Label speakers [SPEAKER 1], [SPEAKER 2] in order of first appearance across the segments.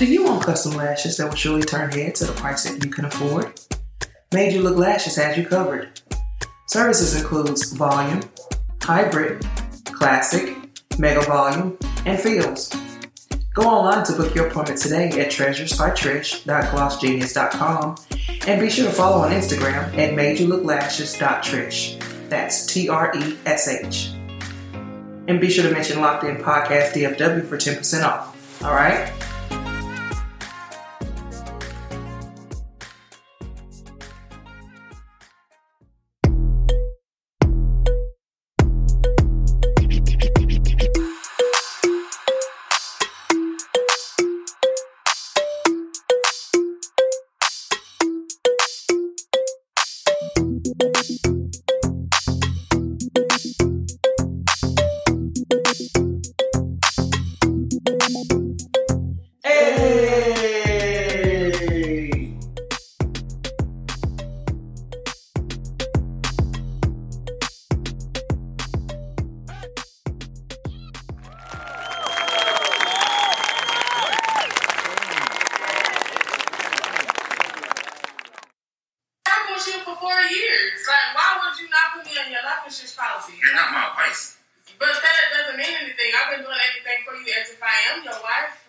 [SPEAKER 1] Do you want custom lashes that will surely turn heads at a price that you can afford? Made You Look Lashes has you covered. Services includes volume, hybrid, classic, mega volume, and fields. Go online to book your appointment today at treasuresbytrish.glossgenius.com and be sure to follow on Instagram at madeyoulookslashes.trish. That's T R E S H. And be sure to mention Locked In Podcast DFW for 10% off. All right?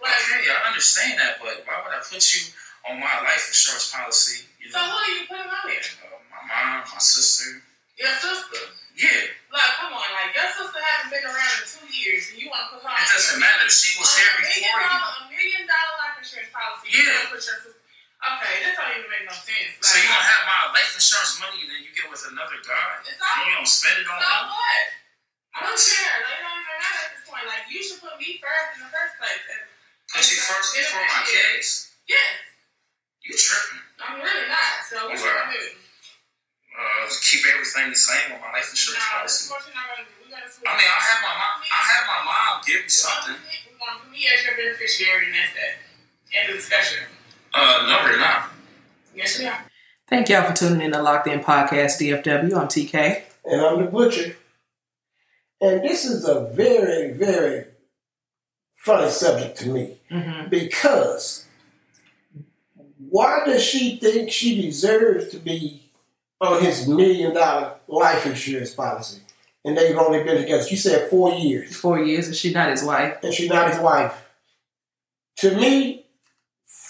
[SPEAKER 2] Wife.
[SPEAKER 3] Like,
[SPEAKER 2] Okay, I understand that, but why would I put you on my life insurance policy? You
[SPEAKER 3] so
[SPEAKER 2] know,
[SPEAKER 3] who are you putting on there?
[SPEAKER 2] uh, my mom, my sister.
[SPEAKER 3] Your sister.
[SPEAKER 2] Yeah,
[SPEAKER 3] Like, come on. Like, your sister hasn't been around in two years, and you want to put her on
[SPEAKER 2] it doesn't matter. She was here before you.
[SPEAKER 3] a million dollar life insurance policy.
[SPEAKER 2] Yeah.
[SPEAKER 3] don't put your sister. Okay, this don't even make no sense. Like,
[SPEAKER 2] So you don't have my life insurance money, and then you get with another guy,
[SPEAKER 3] It's
[SPEAKER 2] and you don't spend it on
[SPEAKER 3] So
[SPEAKER 2] him.
[SPEAKER 3] what? I don't care. Like, it don't even matter at this point. Like, you should put me first in the first place. And,
[SPEAKER 2] Put you first before my kids.
[SPEAKER 3] Yes.
[SPEAKER 2] You tripping?
[SPEAKER 3] I'm really not. So what you
[SPEAKER 2] Wow.
[SPEAKER 3] gonna do?
[SPEAKER 2] Uh, keep everything the same with my life
[SPEAKER 3] No,
[SPEAKER 2] insurance
[SPEAKER 3] this
[SPEAKER 2] policy.
[SPEAKER 3] is what you're not gonna do. We're gonna.
[SPEAKER 2] I mean, I'll have my mom. I'll have my mom give me something.
[SPEAKER 3] We're gonna put me as your beneficiary, and that's it. End of discussion.
[SPEAKER 2] Uh, no, we're not.
[SPEAKER 3] Yes, we are.
[SPEAKER 1] Thank y'all for tuning in to Locked In Podcast DFW. I'm TK.
[SPEAKER 4] and I'm the butcher. And this is a very, very funny subject to me
[SPEAKER 1] Mm-hmm.
[SPEAKER 4] because why does she think she deserves to be on his million dollar life insurance policy? And they've only been together, she said, four years,
[SPEAKER 1] Four years and she's not his wife.
[SPEAKER 4] and she's not his wife. To me,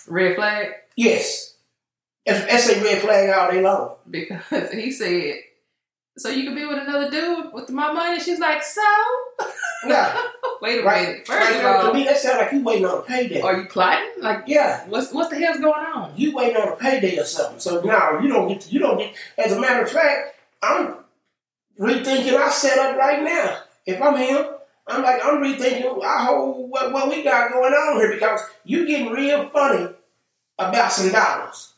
[SPEAKER 1] Red flag?
[SPEAKER 4] yes. That's a red flag all day long.
[SPEAKER 1] Because he said, So you could be with another dude with my money? She's like, So?
[SPEAKER 4] Now,
[SPEAKER 1] Wait a
[SPEAKER 4] right,
[SPEAKER 1] minute. First
[SPEAKER 4] right
[SPEAKER 1] of
[SPEAKER 4] now, to me, that sounds like you waiting on a payday.
[SPEAKER 1] are you plotting? Like,
[SPEAKER 4] yeah,
[SPEAKER 1] what's what the hell's going on?
[SPEAKER 4] you waiting on a payday or something. So now you don't get to, you don't get as a matter of fact, I'm rethinking our setup right now. If I'm him, I'm like I'm rethinking our whole what, what we got going on here because you getting real funny about some dollars.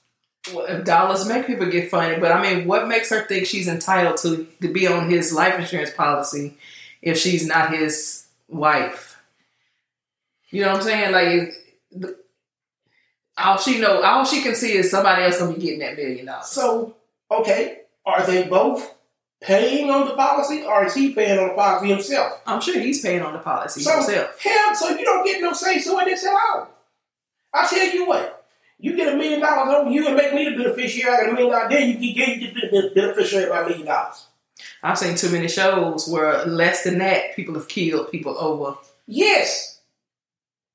[SPEAKER 1] Well, dollars make people get funny, but I mean, what makes her think she's entitled to, to be on his life insurance policy if she's not his wife? You know what I'm saying? Like, the- all she know, all she can see is somebody else gonna be getting that million dollars.
[SPEAKER 4] So okay, are they both paying on the policy or is he paying on the policy himself?
[SPEAKER 1] I'm sure he's paying on the policy
[SPEAKER 4] So
[SPEAKER 1] himself.
[SPEAKER 4] hell, so you don't get no say so in this at all. I tell you what, you get a million dollars on you and make me the beneficiary. I got a million dollars, then you get you get the beneficiary of my million dollars.
[SPEAKER 1] I've seen too many shows where less than that, people have killed people over.
[SPEAKER 4] Yes,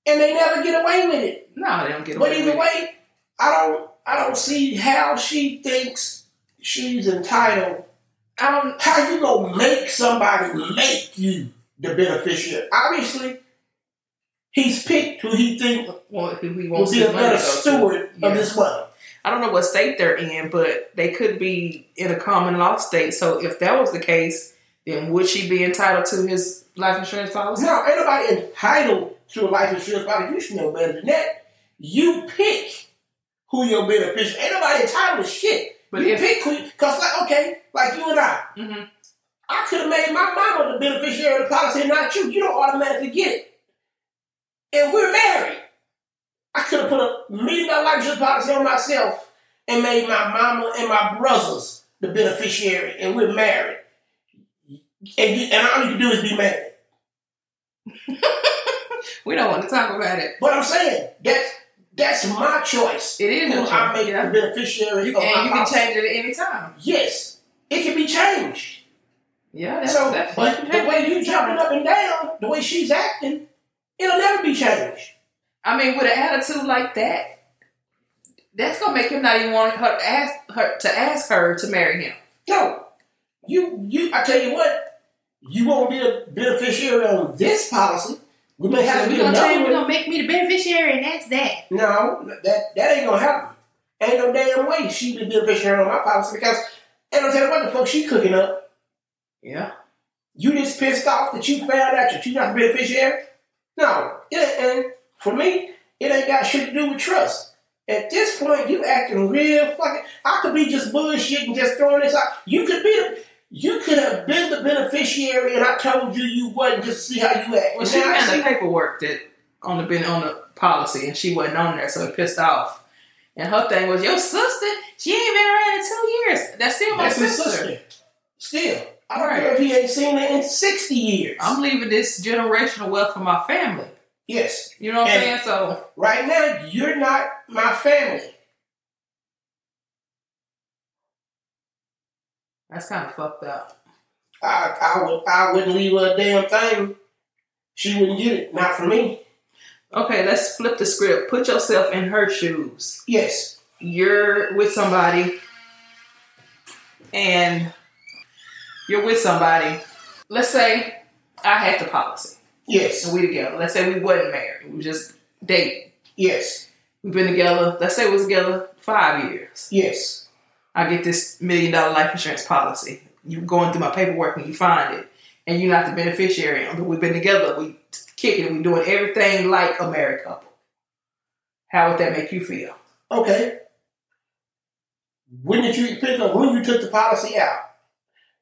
[SPEAKER 4] and they never get away with it.
[SPEAKER 1] No, they don't get
[SPEAKER 4] But
[SPEAKER 1] away
[SPEAKER 4] either
[SPEAKER 1] with it.
[SPEAKER 4] way, I don't I don't see how she thinks she's entitled.
[SPEAKER 1] I don't.
[SPEAKER 4] How you gonna make somebody make you the beneficiary? Obviously, he's picked who he think
[SPEAKER 1] Well, who he
[SPEAKER 4] will
[SPEAKER 1] wants
[SPEAKER 4] be
[SPEAKER 1] his
[SPEAKER 4] a better steward
[SPEAKER 1] Yeah.
[SPEAKER 4] of this money.
[SPEAKER 1] I don't know what state they're in, but they could be in a common law state. So if that was the case, then would she be entitled to his life insurance policy?
[SPEAKER 4] No, anybody entitled to a life insurance policy. You should know better than that. You pick who your beneficiary. Ain't nobody entitled to shit.
[SPEAKER 1] But
[SPEAKER 4] you
[SPEAKER 1] if-
[SPEAKER 4] pick who, cause like okay, like you and I,
[SPEAKER 1] hmm
[SPEAKER 4] I could have made my mama the beneficiary of the policy, and not you. You don't automatically get it. And we're married. I could have put a million dollar life insurance policy on myself and made my mama and my brothers the beneficiary, and we're married. And, you, and all you can do is be married.
[SPEAKER 1] We don't want to talk about it.
[SPEAKER 4] But I'm saying that's That's my choice.
[SPEAKER 1] It is
[SPEAKER 4] Who I make
[SPEAKER 1] yeah.
[SPEAKER 4] the beneficiary
[SPEAKER 1] You,
[SPEAKER 4] of
[SPEAKER 1] and you can
[SPEAKER 4] policy.
[SPEAKER 1] change it at any time.
[SPEAKER 4] Yes, it can be changed.
[SPEAKER 1] Yeah, that's,
[SPEAKER 4] so,
[SPEAKER 1] that's
[SPEAKER 4] but the way you jumping up and down, the way she's acting, it'll never be changed.
[SPEAKER 1] I mean, with an attitude like that, that's gonna make him not even want her to ask her to ask her to marry him.
[SPEAKER 4] No, you you. I tell you what, you won't be a beneficiary on this policy. We may have
[SPEAKER 1] So
[SPEAKER 4] to
[SPEAKER 1] be
[SPEAKER 4] do
[SPEAKER 1] gonna
[SPEAKER 4] another
[SPEAKER 1] change, we
[SPEAKER 4] one.
[SPEAKER 1] gonna make me the beneficiary, and that's that.
[SPEAKER 4] No, that that ain't gonna happen. Ain't no damn way she be a beneficiary on my policy because and I'll tell you what the fuck she cooking up.
[SPEAKER 1] Yeah.
[SPEAKER 4] You just pissed off that you found out that you're not the beneficiary? No. It, and for me, it ain't got shit to do with trust. At this point, you acting real fucking. I could be just bullshitting, just throwing this out. You could be the. You could have been the beneficiary, and I told you you wasn't just to see how you act.
[SPEAKER 1] Well,
[SPEAKER 4] And
[SPEAKER 1] she
[SPEAKER 4] now I
[SPEAKER 1] found
[SPEAKER 4] see-
[SPEAKER 1] the paperwork that on the been on the policy, and she wasn't on there, so it pissed off. And her thing was, your sister, she ain't been around in two years. That's still my
[SPEAKER 4] That's
[SPEAKER 1] sister.
[SPEAKER 4] sister. Still, I don't
[SPEAKER 1] Right.
[SPEAKER 4] care if he ain't seen her in sixty years.
[SPEAKER 1] I'm leaving this generational wealth for my family.
[SPEAKER 4] yes,
[SPEAKER 1] You know what I'm saying? So
[SPEAKER 4] right now you're not my family.
[SPEAKER 1] that's kind of fucked up.
[SPEAKER 4] I, I would I wouldn't leave her a damn thing. She wouldn't get it. Not for me.
[SPEAKER 1] Okay, let's flip the script. Put yourself in her shoes.
[SPEAKER 4] Yes.
[SPEAKER 1] You're with somebody, and you're with somebody. Let's say I had the policy,
[SPEAKER 4] Yes.
[SPEAKER 1] and we together. Let's say we wasn't married. We just dating.
[SPEAKER 4] Yes.
[SPEAKER 1] We've been together. Let's say we was together five years.
[SPEAKER 4] Yes.
[SPEAKER 1] I get this million dollar life insurance policy. You're going through my paperwork and you find it, and you're not the beneficiary. But we've been together. We kicking. it. We doing everything like a married couple. How would that make you feel?
[SPEAKER 4] Okay. When did you pick up? When you took the policy out?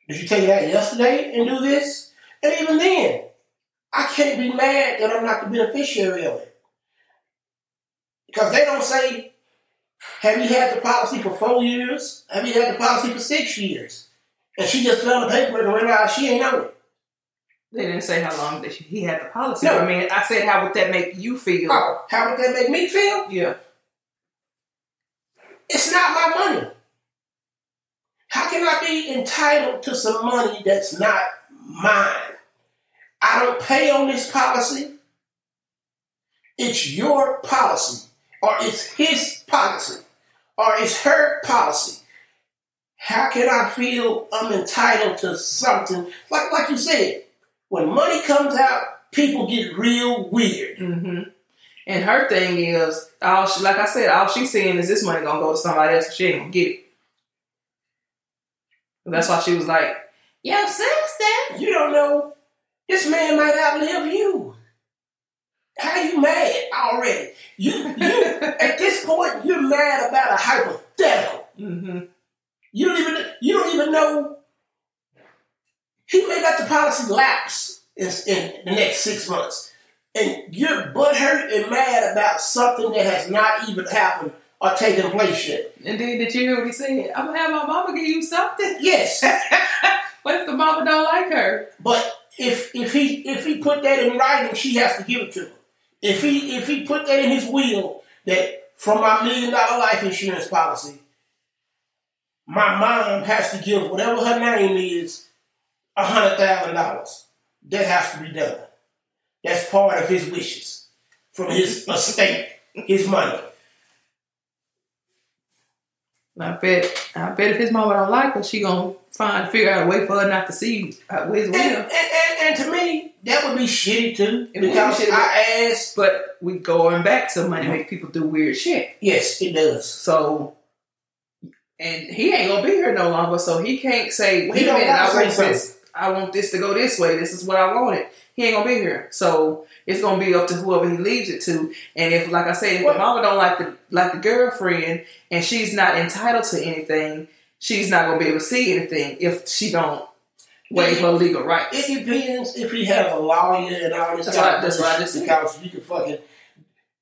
[SPEAKER 4] Did you take out yesterday and do this? And even then, I can't be mad that I'm not the beneficiary of it. Because they don't say, have you had the policy for four years? Have you had the policy for six years? And she just found the paperwork and realized she ain't know it.
[SPEAKER 1] They didn't say how long that he had the policy.
[SPEAKER 4] No.
[SPEAKER 1] I mean, I said, how would that make you feel?
[SPEAKER 4] Oh, how would that make me feel?
[SPEAKER 1] Yeah.
[SPEAKER 4] It's not my money. How can I be entitled to some money that's not mine? I don't pay on this policy. It's your policy, or it's his policy, or it's her policy. How can I feel I'm entitled to something? Like, like you said, when money comes out, people get real weird.
[SPEAKER 1] hmm And her thing is, all she, like I said, all she's seeing is this money gonna go to somebody else. She ain't gonna get it. That's why she was like, "Yo, sister."
[SPEAKER 4] You don't know. This man might outlive you. How you mad already? You, you at this point, you're mad about a hypothetical.
[SPEAKER 1] hmm
[SPEAKER 4] You don't even you don't even know. He may let the policy lapse in, in the next six months, and you're butthurt and mad about something that has not even happened or taken place yet.
[SPEAKER 1] And then did you hear what he said? I'm gonna have my mama give you something.
[SPEAKER 4] Yes,
[SPEAKER 1] what if the mama don't like her?
[SPEAKER 4] But if if he if he put that in writing, she has to give it to him. If he if he put that in his will that from my million dollar life insurance policy, my mom has to give whatever her name is a hundred thousand dollars. That has to be done. That's part of his wishes from his estate, his money.
[SPEAKER 1] I bet. I bet if his mama don't like her, she gonna find figure out a way for her not to see uh, his
[SPEAKER 4] And,
[SPEAKER 1] will.
[SPEAKER 4] and, and, and to me, that would be shitty too.
[SPEAKER 1] It
[SPEAKER 4] Because
[SPEAKER 1] shitty.
[SPEAKER 4] I asked,
[SPEAKER 1] But we going back to money make people do weird shit.
[SPEAKER 4] yes, it does.
[SPEAKER 1] So, and he ain't gonna be here no longer, so he can't say, "Wait
[SPEAKER 4] He
[SPEAKER 1] a minute, I want this. I want this to go this way. This is what I wanted." He ain't gonna be here, so it's gonna be up to whoever he leaves it to. And if, like I said, if the mama don't like the like the girlfriend, and she's not entitled to anything, she's not gonna be able to see anything if she don't waive her legal rights.
[SPEAKER 4] It depends if he has a lawyer and all this
[SPEAKER 1] That's
[SPEAKER 4] kind
[SPEAKER 1] why-
[SPEAKER 4] of
[SPEAKER 1] that's why I
[SPEAKER 4] bullshit,
[SPEAKER 1] just said.
[SPEAKER 4] because you can fucking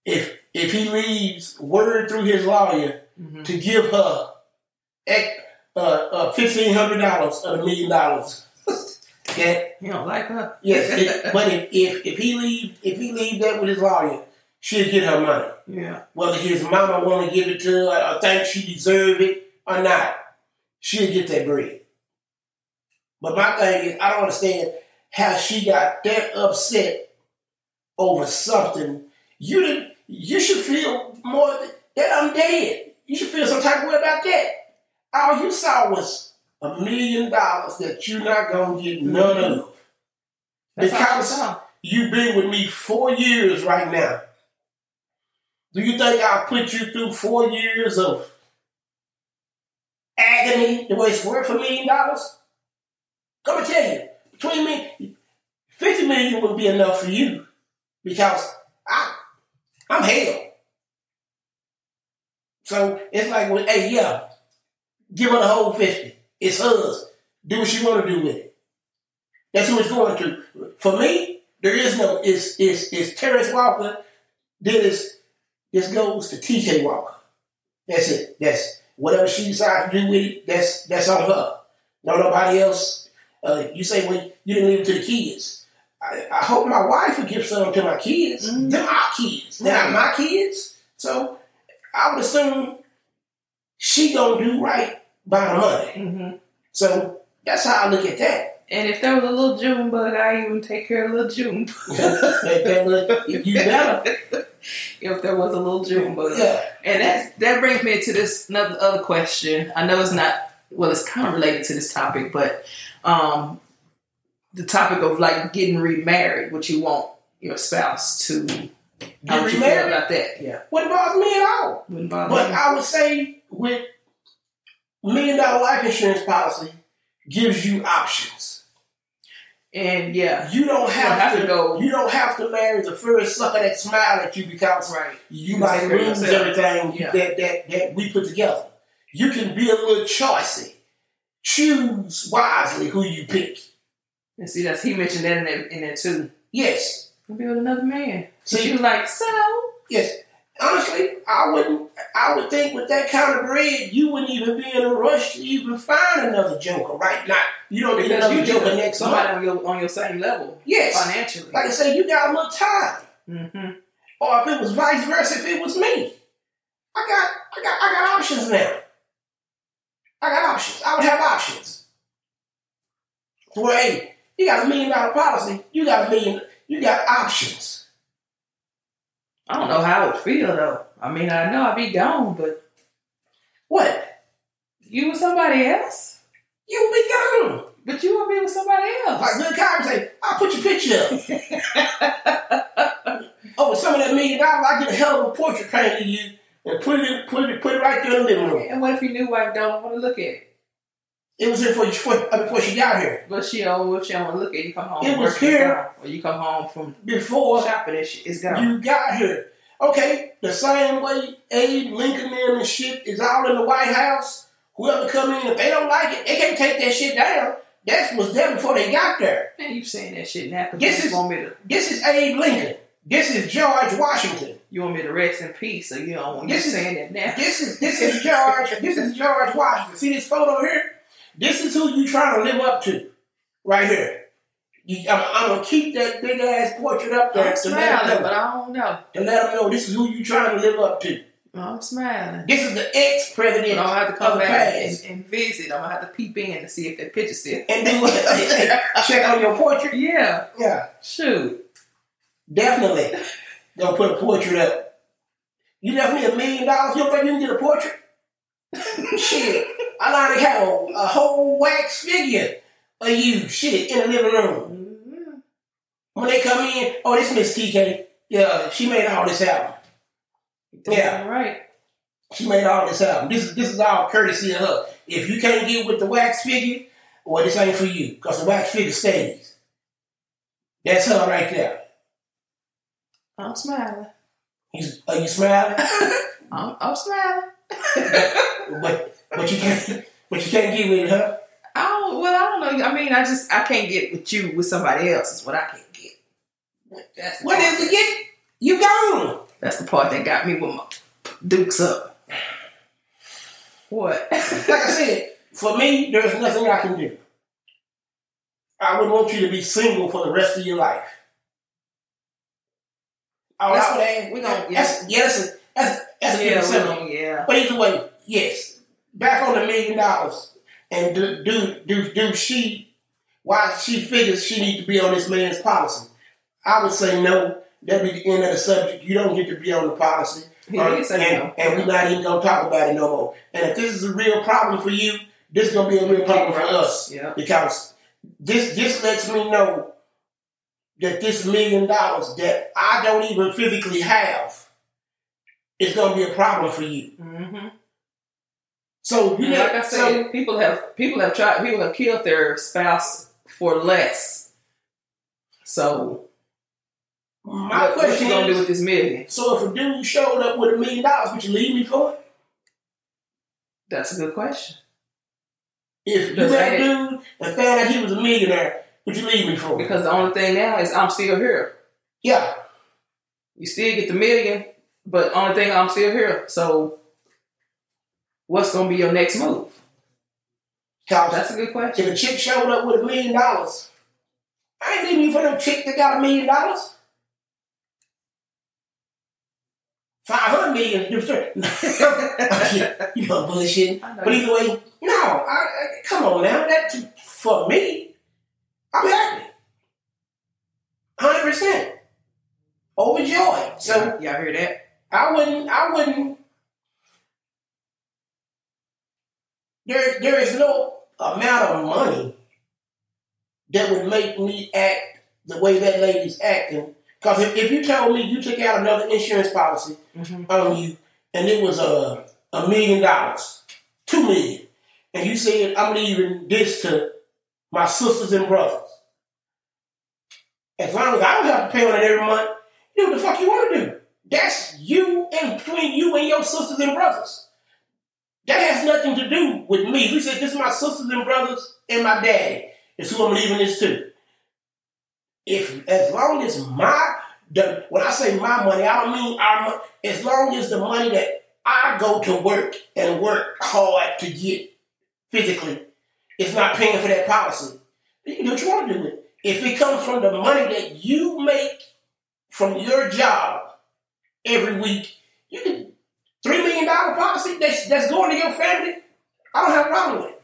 [SPEAKER 4] if if he leaves word through his lawyer
[SPEAKER 1] Mhm.
[SPEAKER 4] to give her ec- uh, uh, fifteen hundred dollars of the million dollars. Yeah,
[SPEAKER 1] He don't like her.
[SPEAKER 4] yes. it- but if, if if he leave if he leave that with his lawyer, she'll get her money.
[SPEAKER 1] Yeah.
[SPEAKER 4] Whether his mama want to give it to her or think she deserve it or not, she'll get that bread. But my thing is, I don't understand how she got that upset over something. You didn't. You should feel more that- that I'm dead. You should feel some type of way about that. All you saw was a million dollars that you're not gonna get none of.
[SPEAKER 1] That's
[SPEAKER 4] Because you've been with me four years right now. Do you think I'll put you through four years of agony the way it's worth a million dollars? Come and tell you, between me, 50 million would be enough for you because I, I'm hell. So it's like, well, hey, yeah, give her the whole 50. It's hers. Do what she want to do with it. That's who it's going to. For me, there is no, it's, it's, it's Terrence Walker, then it's, this goes to TK Walker. That's it. That's whatever she decides to do with it, that's, that's on her. No, nobody else. Uh, you say, well, you didn't leave it to the kids. I, I hope my wife will give some to my kids.
[SPEAKER 1] Mhm.
[SPEAKER 4] They're our kids. They're not my kids. So I would assume she gonna do right by the money.
[SPEAKER 1] hmm
[SPEAKER 4] So that's how I look at that.
[SPEAKER 1] And if there was a little June bug, I even take care of a little June.
[SPEAKER 4] that, that you better,
[SPEAKER 1] if there was a little June bug.
[SPEAKER 4] yeah.
[SPEAKER 1] And that that brings me to this another other question. I know it's not well, it's kind of related to this topic, but um, the topic of like getting remarried, what you want your spouse to how you feel
[SPEAKER 4] remarried?
[SPEAKER 1] about that? Yeah,
[SPEAKER 4] Wouldn't bother me at all.
[SPEAKER 1] wouldn't bother
[SPEAKER 4] But
[SPEAKER 1] me.
[SPEAKER 4] I would say with million dollar life insurance policy gives you options.
[SPEAKER 1] And yeah,
[SPEAKER 4] You don't have,
[SPEAKER 1] have
[SPEAKER 4] to,
[SPEAKER 1] to go-
[SPEAKER 4] You don't have to marry the first sucker that smile at you because
[SPEAKER 1] right.
[SPEAKER 4] you might
[SPEAKER 1] take care of
[SPEAKER 4] lose everything
[SPEAKER 1] Yeah.
[SPEAKER 4] that, that that we put together. You can be a little choicey. Choose wisely who you pick.
[SPEAKER 1] And see, that's he mentioned that in there, in there too.
[SPEAKER 4] Yes,
[SPEAKER 1] be with another man. So she was like, so
[SPEAKER 4] yes. Honestly, I wouldn't. I would think with that kind of bread, you wouldn't even be in a rush to even find another joker right now. You don't need another joker next
[SPEAKER 1] somebody
[SPEAKER 4] month.
[SPEAKER 1] on your on your same level
[SPEAKER 4] Yes,
[SPEAKER 1] financially.
[SPEAKER 4] like I say, you got a little time.
[SPEAKER 1] hmm
[SPEAKER 4] Or if it was vice versa, if it was me, I got, I got, I got options now. I got options. I would have options. Well, hey, you got a million dollar policy. You got a million. You got options.
[SPEAKER 1] I don't know how it would feel though. I mean, I know I'd be gone, but
[SPEAKER 4] What?
[SPEAKER 1] you with somebody else.
[SPEAKER 4] You would be gone.
[SPEAKER 1] But you want to be with somebody else.
[SPEAKER 4] Like Bill Cosby say, I'll put your picture up. oh, some of that million dollars, I get a hell of a portrait painted of you and put it, put it, put it right there in the living room.
[SPEAKER 1] and what if your new wife don't want to look at it?
[SPEAKER 4] It was here before, you, before, uh, before she got here.
[SPEAKER 1] But she don't. If she don't want to look at it, you come home.
[SPEAKER 4] It was here.
[SPEAKER 1] or you come home from
[SPEAKER 4] Before
[SPEAKER 1] shopping and shit, it's gone.
[SPEAKER 4] you got here. Okay, the same way Abe Lincoln and shit is all in the White House. Whoever come in, if they don't like it, they can't take that shit down. That was there before they got there.
[SPEAKER 1] Man, you saying that shit now?
[SPEAKER 4] This is-
[SPEAKER 1] want me to.
[SPEAKER 4] This is Abe Lincoln. This is George Washington.
[SPEAKER 1] You want me to rest in peace, so you don't want me
[SPEAKER 4] is-
[SPEAKER 1] saying that now.
[SPEAKER 4] This is this is George. this is George Washington. See this photo here? This is who you trying to live up to, right here. You, I'm, I'm gonna keep that big ass portrait up there
[SPEAKER 1] I'm
[SPEAKER 4] to let,
[SPEAKER 1] smiling, but I don't know.
[SPEAKER 4] to let them know this is who you trying to live up to.
[SPEAKER 1] I'm smiling.
[SPEAKER 4] This is the ex president.
[SPEAKER 1] I'm gonna have to come back and, and visit. I'm gonna have to peep in to see if that picture's still.
[SPEAKER 4] And what? check on your portrait.
[SPEAKER 1] Yeah,
[SPEAKER 4] Yeah,
[SPEAKER 1] shoot.
[SPEAKER 4] definitely. Gonna put a portrait up. You left me a million dollars. You don't think you can get a portrait? Shit, I already have a, whole wax figure of you. Shit, in the living room.
[SPEAKER 1] Mhm.
[SPEAKER 4] When they come in, oh, this Miss TK. Yeah, she made all this album. Yeah.
[SPEAKER 1] right.
[SPEAKER 4] She made all this album. This is this is all courtesy of her. If you can't get with the wax figure, well, this ain't for you because the wax figure stays. That's her right there.
[SPEAKER 1] I'm smiling.
[SPEAKER 4] You, are you smiling?
[SPEAKER 1] I'm, I'm smiling.
[SPEAKER 4] but but you can't but you can't get with it, huh?
[SPEAKER 1] I don't. Well, I don't know. I mean, I just I can't get with you with somebody else. Is what I can't get. That's
[SPEAKER 4] What is it get? You gone.
[SPEAKER 1] That's the part that got me with my dukes up. What?
[SPEAKER 4] Like I said, for me, there's nothing I can do. I would want you to be single for the rest of your life. Oh,
[SPEAKER 1] That's what-
[SPEAKER 4] what
[SPEAKER 1] we
[SPEAKER 4] we
[SPEAKER 1] gon-
[SPEAKER 4] going That's, yeah, that's a, that's, that's a
[SPEAKER 1] Yeah,
[SPEAKER 4] good
[SPEAKER 1] we
[SPEAKER 4] subject.
[SPEAKER 1] don't- yeah.
[SPEAKER 4] But either way, yes. Back on the million dollars. And do, do do do she why she figures she needs to be on this man's policy? I would say no. That'd be the end of the subject. You don't get to be on the policy.
[SPEAKER 1] Say
[SPEAKER 4] and,
[SPEAKER 1] no.
[SPEAKER 4] and we're not even gonna talk about it no more. And if this is a real problem for you, this is gonna be a real problem for us.
[SPEAKER 1] Yeah.
[SPEAKER 4] Because this this lets me know that this million dollars that I don't even physically have is gonna be a problem for you.
[SPEAKER 1] Mm-hmm.
[SPEAKER 4] So you
[SPEAKER 1] And like I
[SPEAKER 4] so-
[SPEAKER 1] said, people have people have tried people have killed their spouse for less. So
[SPEAKER 4] My
[SPEAKER 1] what, what
[SPEAKER 4] question
[SPEAKER 1] you gonna do with this million?
[SPEAKER 4] so if a dude showed up with a million dollars, would you leave me for it?
[SPEAKER 1] That's a good question.
[SPEAKER 4] If you
[SPEAKER 1] Does
[SPEAKER 4] a
[SPEAKER 1] that-
[SPEAKER 4] dude and found out he was a millionaire, would you leave me for it?
[SPEAKER 1] Because the only thing now is I'm still here.
[SPEAKER 4] Yeah.
[SPEAKER 1] You still get the million, but only thing I'm still here. So what's gonna be your next move? That's a good question.
[SPEAKER 4] if a chick showed up with a million dollars, I ain't leaving you for no chick that got a million dollars. Five hundred million, you know bullshit. But either way, no. I, I, come on now, that for me, I'm happy, hundred percent, overjoyed. So
[SPEAKER 1] y'all hear that?
[SPEAKER 4] I wouldn't. I wouldn't. There, there is no amount of money that would make me act the way that lady's acting. Because if, if you told me you took out another insurance policy
[SPEAKER 1] Mm-hmm.
[SPEAKER 4] on you and it was a a million dollars, two million, and you said I'm leaving this to my sisters and brothers. As long as I don't have to pay on it every month, do what the fuck you want to do. That's you and between you and your sisters and brothers. That has nothing to do with me. You said this is my sisters and brothers and my daddy, is who I'm leaving this to. If as long as my the when I say my money, I don't mean our money. As long as the money that I go to work and work hard to get physically is not paying for that policy, you can do what you want to do with it. If it comes from the money that you make from your job every week, three million dollar policy that's that's going to your family. I don't have a problem with it.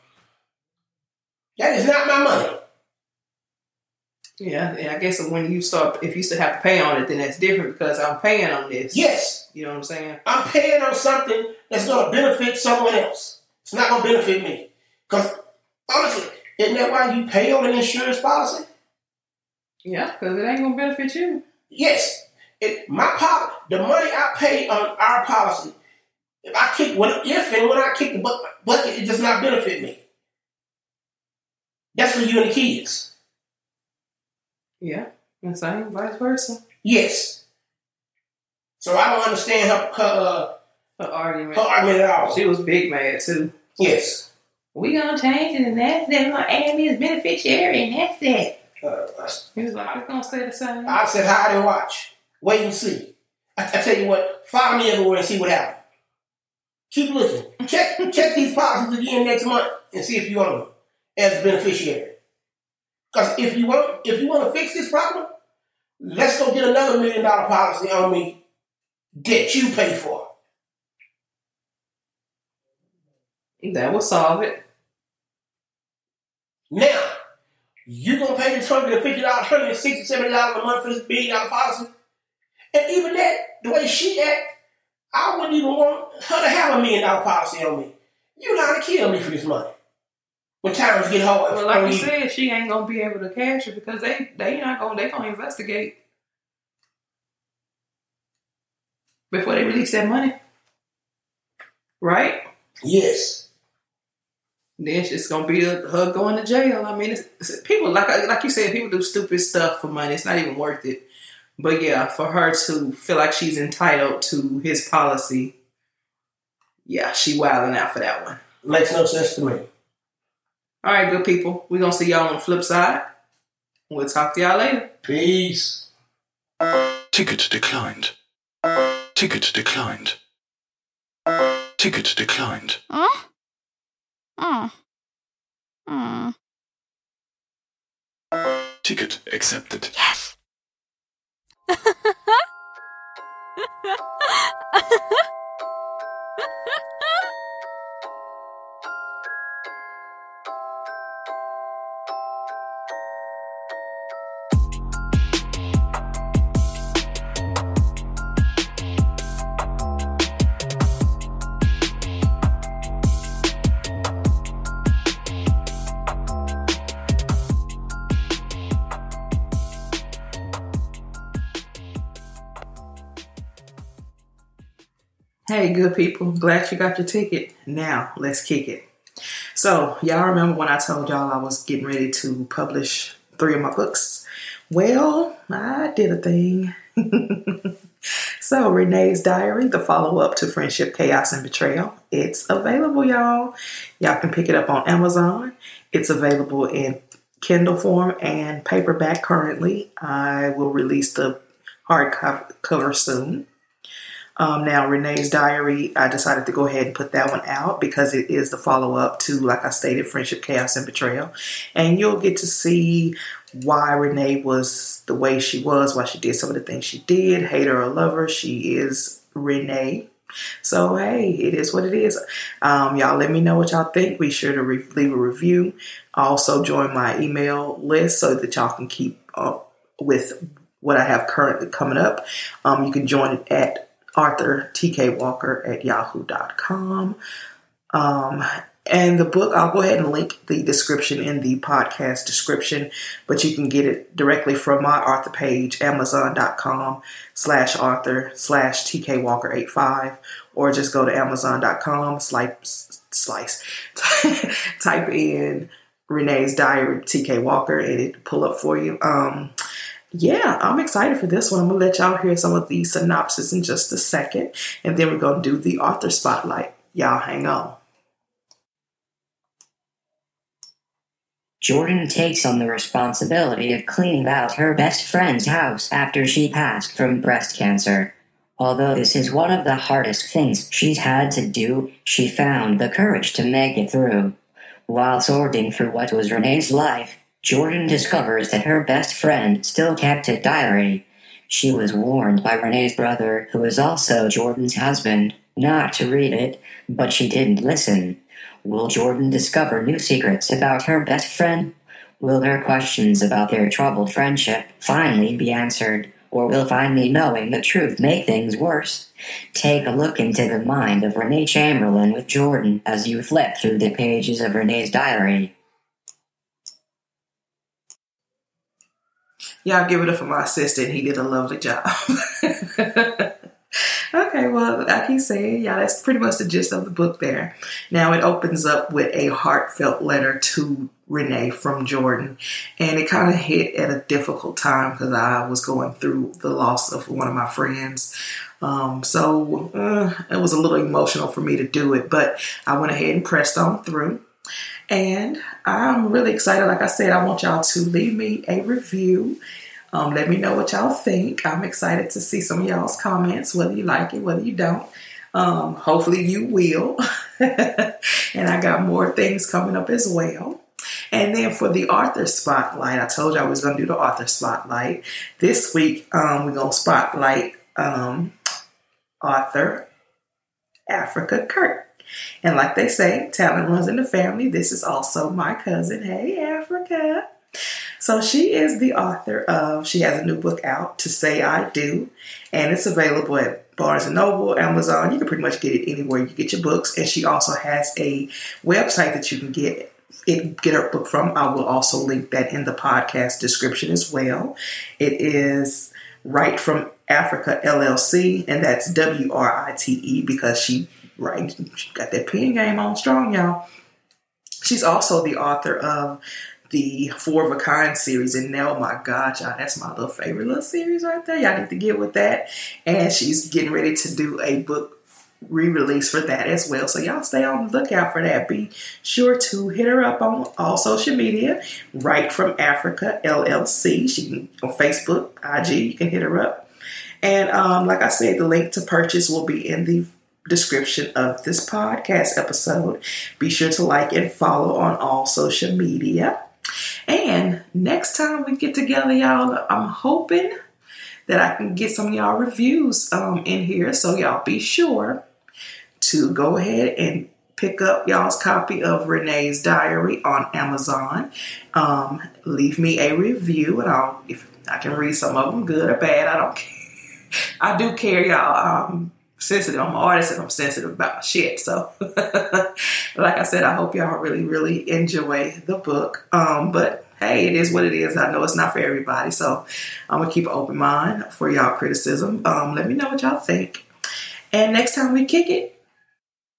[SPEAKER 4] That is not my money.
[SPEAKER 1] Yeah, and I guess when you start, if you still have to pay on it, then that's different because I'm paying on this.
[SPEAKER 4] Yes,
[SPEAKER 1] You know what I'm saying?
[SPEAKER 4] I'm paying on something that's going to benefit someone else. It's not going to benefit me. Because honestly, isn't that why you pay on an insurance policy?
[SPEAKER 1] Yeah, because it ain't gonna benefit you.
[SPEAKER 4] Yes. It, my pol- the money I pay on our policy, if I kick when if and when I kick the bucket, it does not benefit me. That's for you and the kids.
[SPEAKER 1] Yeah, and same vice versa.
[SPEAKER 4] Yes. So I don't understand her her, uh,
[SPEAKER 1] The argument.
[SPEAKER 4] her argument at all.
[SPEAKER 1] She was big mad too.
[SPEAKER 4] Yes.
[SPEAKER 1] We gonna change it, and that's that. We're gonna add me as beneficiary, and that's that.
[SPEAKER 4] Uh,
[SPEAKER 1] He was like, "It's gonna stay the same."
[SPEAKER 4] I said hide and watch. Wait and see. I, I tell you what, follow me everywhere and see what happens. Keep looking. Check check these policies again next month and see if you own them as a beneficiary. Because if you want if you want to fix this problem, let's go get another million dollar policy on me that you pay for.
[SPEAKER 1] That will solve it.
[SPEAKER 4] Now, you gonna pay this hundred and fifty dollars, hundred and sixty, seventy dollars a month for this billion dollar policy? And even that, the way she act, I wouldn't even want her to have a million dollar policy on me. You know how to kill me for this money. When times get hard.
[SPEAKER 1] Well, like you
[SPEAKER 4] you.
[SPEAKER 1] said, she ain't gonna be able to cash it because they they not gonna they gonna investigate before they release that money, right?
[SPEAKER 4] Yes.
[SPEAKER 1] Then it's gonna be a, her going to jail. I mean, it's, it's- people like like you said, people do stupid stuff for money. It's not even worth it. But yeah, for her to feel like she's entitled to his policy, yeah, she wilding out for that one.
[SPEAKER 4] Makes no sense to me.
[SPEAKER 1] All right, good people. We're gonna see y'all on the flip side. We'll talk to y'all later.
[SPEAKER 4] Peace.
[SPEAKER 5] Ticket declined. Ticket declined. Ticket declined.
[SPEAKER 6] Huh? Oh. Hmm.
[SPEAKER 5] Ticket accepted.
[SPEAKER 6] Yes. Ha ha ha!
[SPEAKER 1] Hey, good people. Glad you got your ticket. Now, let's kick it. So, y'all remember when I told y'all I was getting ready to publish three of my books? Well, I did a thing. so, Renee's Diary, the follow up to Friendship, Chaos, and Betrayal, it's available, y'all. Y'all can pick it up on Amazon. It's available in Kindle form and paperback currently. I will release the hardcover soon. Um, now, Renee's Diary, I decided to go ahead and put that one out because it is the follow up to, like I stated, Friendship, Chaos, and Betrayal. And you'll get to see why Renee was the way she was, why she did some of the things she did. Hater or lover, she is Renee. So, hey, it is what it is. Um, y'all let me know what y'all think. Be sure to re- leave a review. Also, join my email list so that y'all can keep up with what I have currently coming up. Um, you can join it at Author TK Walker at yahoo.com. Um, and the book, I'll go ahead and link the description in the podcast description, but you can get it directly from my author page, amazon.com slash author slash TK Walker 85, or just go to amazon.com, slice, slice, type in Renee's Diary TK Walker, and it pull up for you. Um, yeah, I'm excited for this one. I'm gonna let y'all hear some of the synopsis in just a second, and then we're gonna do the author spotlight. Y'all hang on.
[SPEAKER 7] Jordan takes on the responsibility of cleaning out her best friend's house after she passed from breast cancer. Although this is one of the hardest things she's had to do, she found the courage to make it through. While sorting through what was Renee's life, Jordan discovers that her best friend still kept a diary. She was warned by Renee's brother, who is also Jordan's husband, not to read it, but she didn't listen. Will Jordan discover new secrets about her best friend? Will her questions about their troubled friendship finally be answered? Or will finally knowing the truth make things worse? Take a look into the mind of Renee Chamberlain with Jordan as you flip through the pages of Renee's diary.
[SPEAKER 1] Y'all give it up for my assistant. He did a lovely job. okay, well, I keep saying, yeah, that's pretty much the gist of the book there. Now it opens up with a heartfelt letter to Renee from Jordan. And it kind of hit at a difficult time because I was going through the loss of one of my friends. Um, so uh, it was a little emotional for me to do it, but I went ahead and pressed on through. And I'm really excited. Like I said, I want y'all to leave me a review. Um, let me know what y'all think. I'm excited to see some of y'all's comments, whether you like it, whether you don't. Um, hopefully you will. and I got more things coming up as well. And then for the author spotlight, I told you I was going to do the author spotlight. This week, um, we're going to spotlight um, author Africa Kirk. And like they say, talent runs in the family. This is also my cousin. Hey, Africa. So she is the author of, she has a new book out, To Say I Do, and it's available at Barnes & Noble, Amazon. You can pretty much get it anywhere you get your books. And she also has a website that you can get it, get her book from. I will also link that in the podcast description as well. It is Write from Africa LLC, and that's W R I T E because she right she got that pen game on strong, y'all. She's also the author of the Four of a Kind series, and oh my God, y'all, that's my little favorite little series right there. Y'all need to get with that. And she's getting ready to do a book re-release for that as well. So y'all stay on the lookout for that. Be sure to hit her up on all social media. Write from Africa LLC. She can on Facebook, IG. You can hit her up. And um, like I said, the link to purchase will be in the description of this podcast episode. Be sure to like and follow on all social media. And next time we get together, y'all, I'm hoping that I can get some of y'all reviews um, in here. So y'all be sure to go ahead and pick up y'all's copy of Renee's Diary on Amazon. Um, leave me a review, and I'll if I can read some of them, good or bad. I don't care. I do care, y'all. Um, sensitive. I'm an artist and I'm sensitive about my shit. So, like I said, I hope y'all really, really enjoy the book. Um, but hey, it is what it is. I know it's not for everybody. So, I'm going to keep an open mind for y'all criticism. Um, let me know what y'all think. And next time we kick it,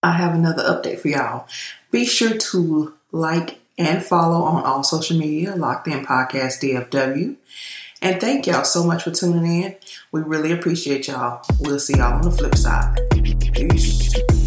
[SPEAKER 1] I have another update for y'all. Be sure to like and follow on all social media, Locked In Podcast DFW. And thank y'all so much for tuning in. We really appreciate y'all. We'll see y'all on the flip side. Peace.